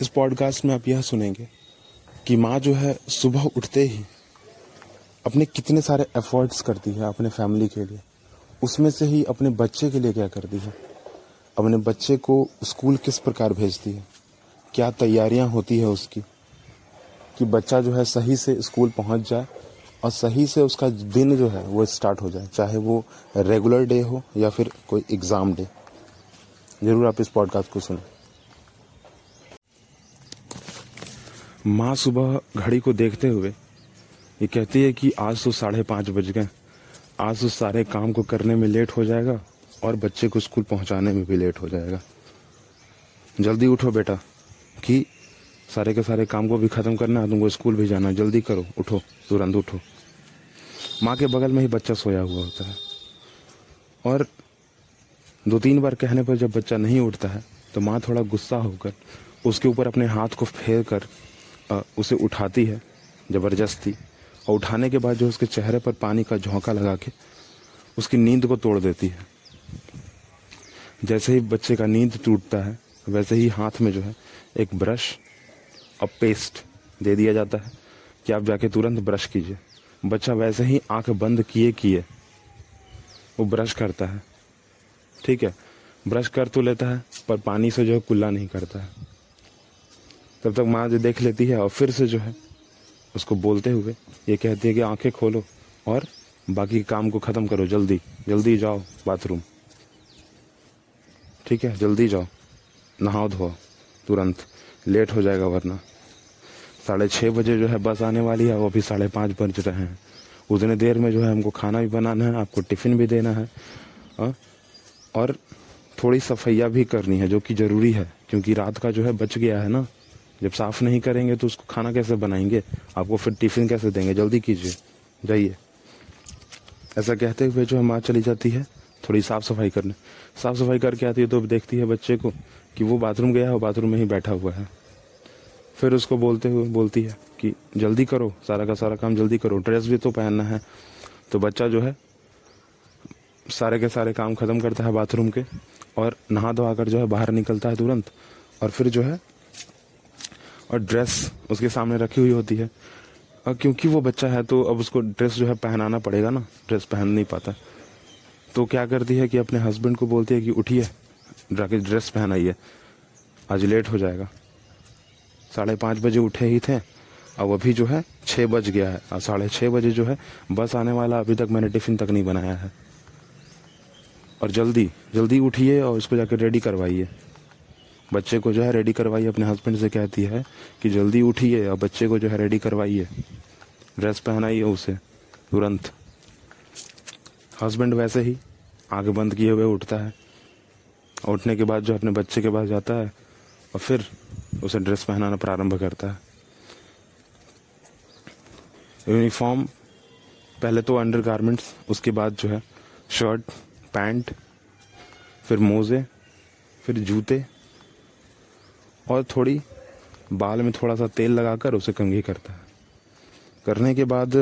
इस पॉडकास्ट में आप यह सुनेंगे कि माँ जो है, सुबह उठते ही अपने कितने सारे एफर्ट्स करती है अपने फैमिली के लिए। उसमें से ही अपने बच्चे के लिए क्या करती है? अपने बच्चे को स्कूल किस प्रकार भेजती है? क्या तैयारियाँ होती है उसकी? कि बच्चा जो है, सही से स्कूल पहुँच जाए और सही से उसका दिन जो है, वो स्टार्ट हो जाए। चाहे वो रेगुलर डे हो या फिर कोई एग्ज़ाम डे ज़रूर आप इस पॉडकास्ट को सुनें। माँ सुबह घड़ी को देखते हुए ये कहती है कि आज तो साढ़े पाँच बज गए। आज तो सारे काम को करने में लेट हो जाएगा और बच्चे को स्कूल पहुँचाने में भी लेट हो जाएगा। जल्दी उठो बेटा, कि सारे के सारे काम को भी ख़त्म करना है, तुमको स्कूल भी जाना जल्दी करो, उठो, तुरंत उठो। माँ के बगल में ही बच्चा सोया हुआ होता है। और दो तीन बार कहने पर जब बच्चा नहीं उठता है तो माँ थोड़ा गुस्सा होकर उसके ऊपर अपने हाथ को फेर कर उसे उठाती है ज़बरदस्ती और उठाने के बाद जो उसके चेहरे पर पानी का झोंका लगा के उसकी नींद को तोड़ देती है। जैसे ही बच्चे का नींद टूटता है, वैसे ही हाथ में जो है एक ब्रश और पेस्ट दे दिया जाता है कि आप जाके तुरंत ब्रश कीजिए। बच्चा वैसे ही आँख बंद किए किए वो ब्रश करता है। ठीक है, ब्रश कर तो लेता है, पर पानी से जो है कुल्ला नहीं करता है। तब तक माँ जो देख लेती है और फिर से जो है उसको बोलते हुए ये कहती है कि आँखें खोलो और बाकी काम को ख़त्म करो, जल्दी जल्दी जाओ बाथरूम। ठीक है, जल्दी जाओ, नहाओ धो, तुरंत, लेट हो जाएगा वरना। साढ़े छः बजे जो है बस आने वाली है, वो अभी साढ़े पाँच बज रहे हैं। उतने देर में जो है हमको खाना भी बनाना है, आपको टिफ़िन भी देना है? और थोड़ी सफैया भी करनी है, जो कि ज़रूरी है, क्योंकि रात का जो है बच गया है ना। जब साफ़ नहीं करेंगे तो उसको खाना कैसे बनाएँगे? आपको फिर टिफ़िन कैसे देंगे? जल्दी कीजिए। जाइए। ऐसा कहते हुए जो है माँ चली जाती है, थोड़ी साफ़ सफ़ाई करने। साफ़ सफ़ाई करके आती है तो देखती है बच्चे को कि वो बाथरूम गया है और बाथरूम में ही बैठा हुआ है। फिर उसको बोलते हुए बोलती है कि जल्दी करो, सारा का सारा काम जल्दी करो। ड्रेस भी तो पहनना है। तो बच्चा जो है, सारे के सारे काम ख़त्म करता है बाथरूम के और नहा धोवा कर जो है बाहर निकलता है तुरंत और फिर जो है और ड्रेस उसके सामने रखी हुई होती है। और क्योंकि वो बच्चा है तो अब उसको ड्रेस जो है पहनाना पड़ेगा ना। ड्रेस पहन नहीं पाता। तो क्या करती है कि अपने हस्बैंड को बोलती है कि उठिए, जाके ड्रेस पहनाइए। आज लेट हो जाएगा। साढ़े पाँच बजे उठे ही थे। अब अभी जो है छः बज गया है। और साढ़े छः बजे जो है, बस आने वाला अभी तक मैंने टिफ़िन तक नहीं बनाया है। और जल्दी जल्दी उठिए और इसको जाकर रेडी करवाइए। बच्चे को जो है रेडी करवाइए। अपने हस्बैंड से कहती है कि जल्दी उठिए और बच्चे को जो है रेडी करवाइए। ड्रेस पहनाइए उसे, तुरंत। हस्बैंड वैसे ही आगे बंद किए हुए उठता है। उठने के बाद जो अपने बच्चे के पास जाता है और फिर उसे ड्रेस पहनाना प्रारंभ करता है। यूनिफॉर्म पहले तो अंडर गारमेंट्स उसके बाद जो है शर्ट पैंट फिर मोज़े, फिर जूते और थोड़ी बाल में थोड़ा सा तेल लगाकर उसे कंघी करता है। करने के बाद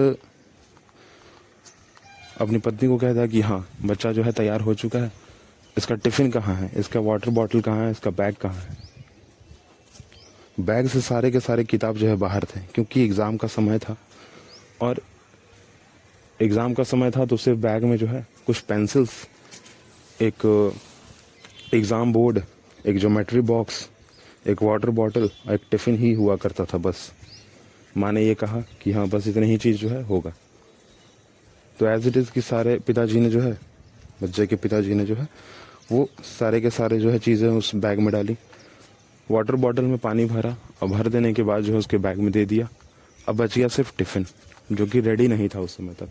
अपनी पत्नी को कहता है कि हाँ बच्चा जो है तैयार हो चुका है। इसका टिफ़िन कहाँ है? इसका वाटर बॉटल कहाँ है? इसका बैग कहाँ है? बैग से सारे के सारे किताब जो है बाहर थे, क्योंकि एग्ज़ाम का समय था। और एग्ज़ाम का समय था तो सिर्फ़ बैग में जो है कुछ पेंसिल्स एक एग्ज़ाम बोर्ड एक ज्योमेट्री बॉक्स एक वाटर बॉटल और एक टिफ़िन ही हुआ करता था बस। माँ ने ये कहा कि हाँ बस इतनी ही चीज़ जो है, होगा। तो एज इट इज़ कि सारे पिताजी ने जो है, बच्चे के पिताजी ने जो है, वो सारे के सारे जो है चीज़ें उस बैग में डाली। वाटर बॉटल में पानी भरा और भर देने के बाद जो है उसके बैग में दे दिया। अब बच गया सिर्फ़ टिफ़िन जो कि रेडी नहीं था उस समय तक।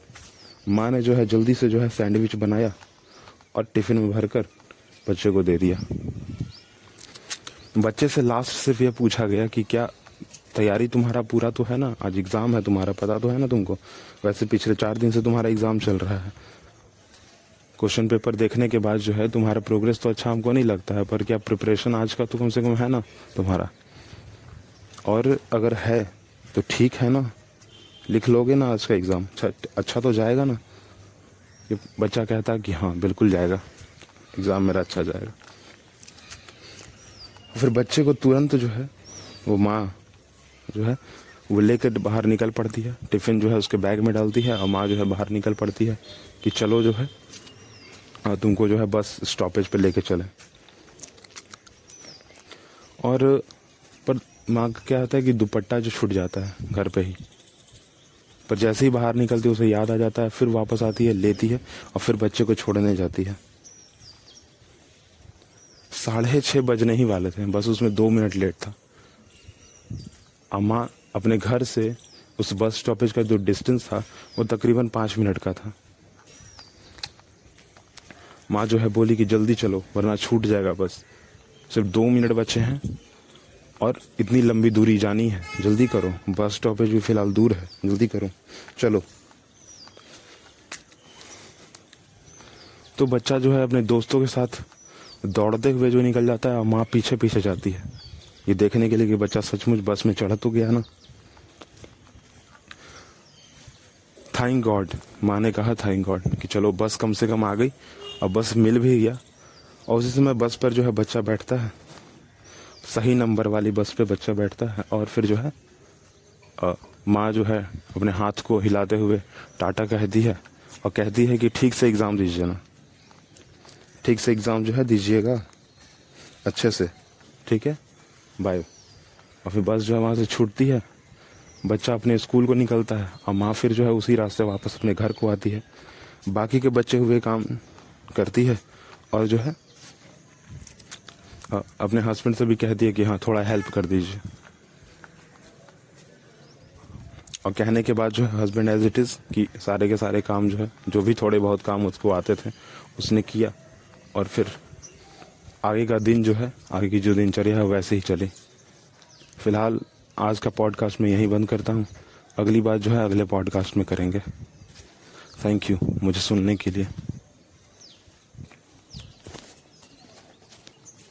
माँ ने जो है जल्दी से जो है सैंडविच बनाया और टिफ़िन में भरकर बच्चे को दे दिया। बच्चे से लास्ट सिर्फ़ यह पूछा गया कि क्या तैयारी तुम्हारा पूरा तो है ना? आज एग्ज़ाम है, तुम्हारा पता तो है ना तुमको? वैसे पिछले चार दिन से तुम्हारा एग्ज़ाम चल रहा है। क्वेश्चन पेपर देखने के बाद जो है, तुम्हारा प्रोग्रेस तो अच्छा हमको नहीं लगता है, पर क्या प्रिपरेशन आज का तो कम से कम है ना तुम्हारा? और अगर है तो ठीक है ना? लिख लोगे ना आज का एग्ज़ाम अच्छा अच्छा तो जाएगा ना? ये बच्चा कहता कि हाँ बिल्कुल जाएगा। एग्ज़ाम मेरा अच्छा जाएगा। फिर बच्चे को तुरंत जो है, वो माँ जो है, वो लेकर बाहर निकल पड़ती है। टिफ़िन जो है उसके बैग में डालती है और माँ जो है बाहर निकल पड़ती है कि चलो जो है और तुमको जो है बस स्टॉपेज पे लेके चले। और, पर माँ का क्या होता है कि दुपट्टा जो छूट जाता है घर पे ही। पर जैसे ही बाहर निकलती है, उसे याद आ जाता है, फिर वापस आती है, लेती है और फिर बच्चे को छोड़ने जाती है। साढ़े छः बजने ही वाले थे, बस उसमें दो मिनट लेट था। अम्मा अपने घर से उस बस स्टॉपेज का जो डिस्टेंस था, वो तकरीबन पाँच मिनट का था। माँ जो है बोली कि जल्दी चलो, वरना छूट जाएगा बस। सिर्फ़ दो मिनट बचे हैं और इतनी लंबी दूरी जानी है। जल्दी करो, बस स्टॉपेज भी फ़िलहाल दूर है, जल्दी करो, चलो। तो बच्चा जो है अपने दोस्तों के साथ दौड़ते हुए जो निकल जाता है, और माँ पीछे पीछे जाती है। ये देखने के लिए कि बच्चा सचमुच बस में चढ़ तो गया ना। थैंक गॉड माँ ने कहा थैंक गॉड कि चलो बस कम से कम आ गई, और बस मिल भी गया। और उसी समय बस पर जो है बच्चा बैठता है। सही नंबर वाली बस पे बच्चा बैठता है, और फिर जो है माँ जो है अपने हाथ को हिलाते हुए टाटा कहती है, और कहती है कि ठीक से एग्ज़ाम दीजिए ना। ठीक से एग्ज़ाम जो है दीजिएगा। अच्छे से। ठीक है? बाय और फिर बस जो है वहाँ से छूटती है। बच्चा अपने स्कूल को निकलता है और माँ फिर जो है उसी रास्ते वापस अपने घर को आती है। बाकी के बच्चे हुए काम करती है और जो है अपने हस्बैंड से भी कहती है कि हाँ थोड़ा हेल्प कर दीजिए। और कहने के बाद जो है हस्बैंड एज इट इज़ कि सारे के सारे काम जो है, जो भी थोड़े बहुत काम उसको आते थे, उसने किया। और फिर आगे का दिन जो है, आगे की जो दिनचर्या है वैसे ही चले। फ़िलहाल, आज का पॉडकास्ट मैं यहीं बंद करता हूँ। अगली बात जो है, अगले पॉडकास्ट में करेंगे। थैंक यू मुझे सुनने के लिए।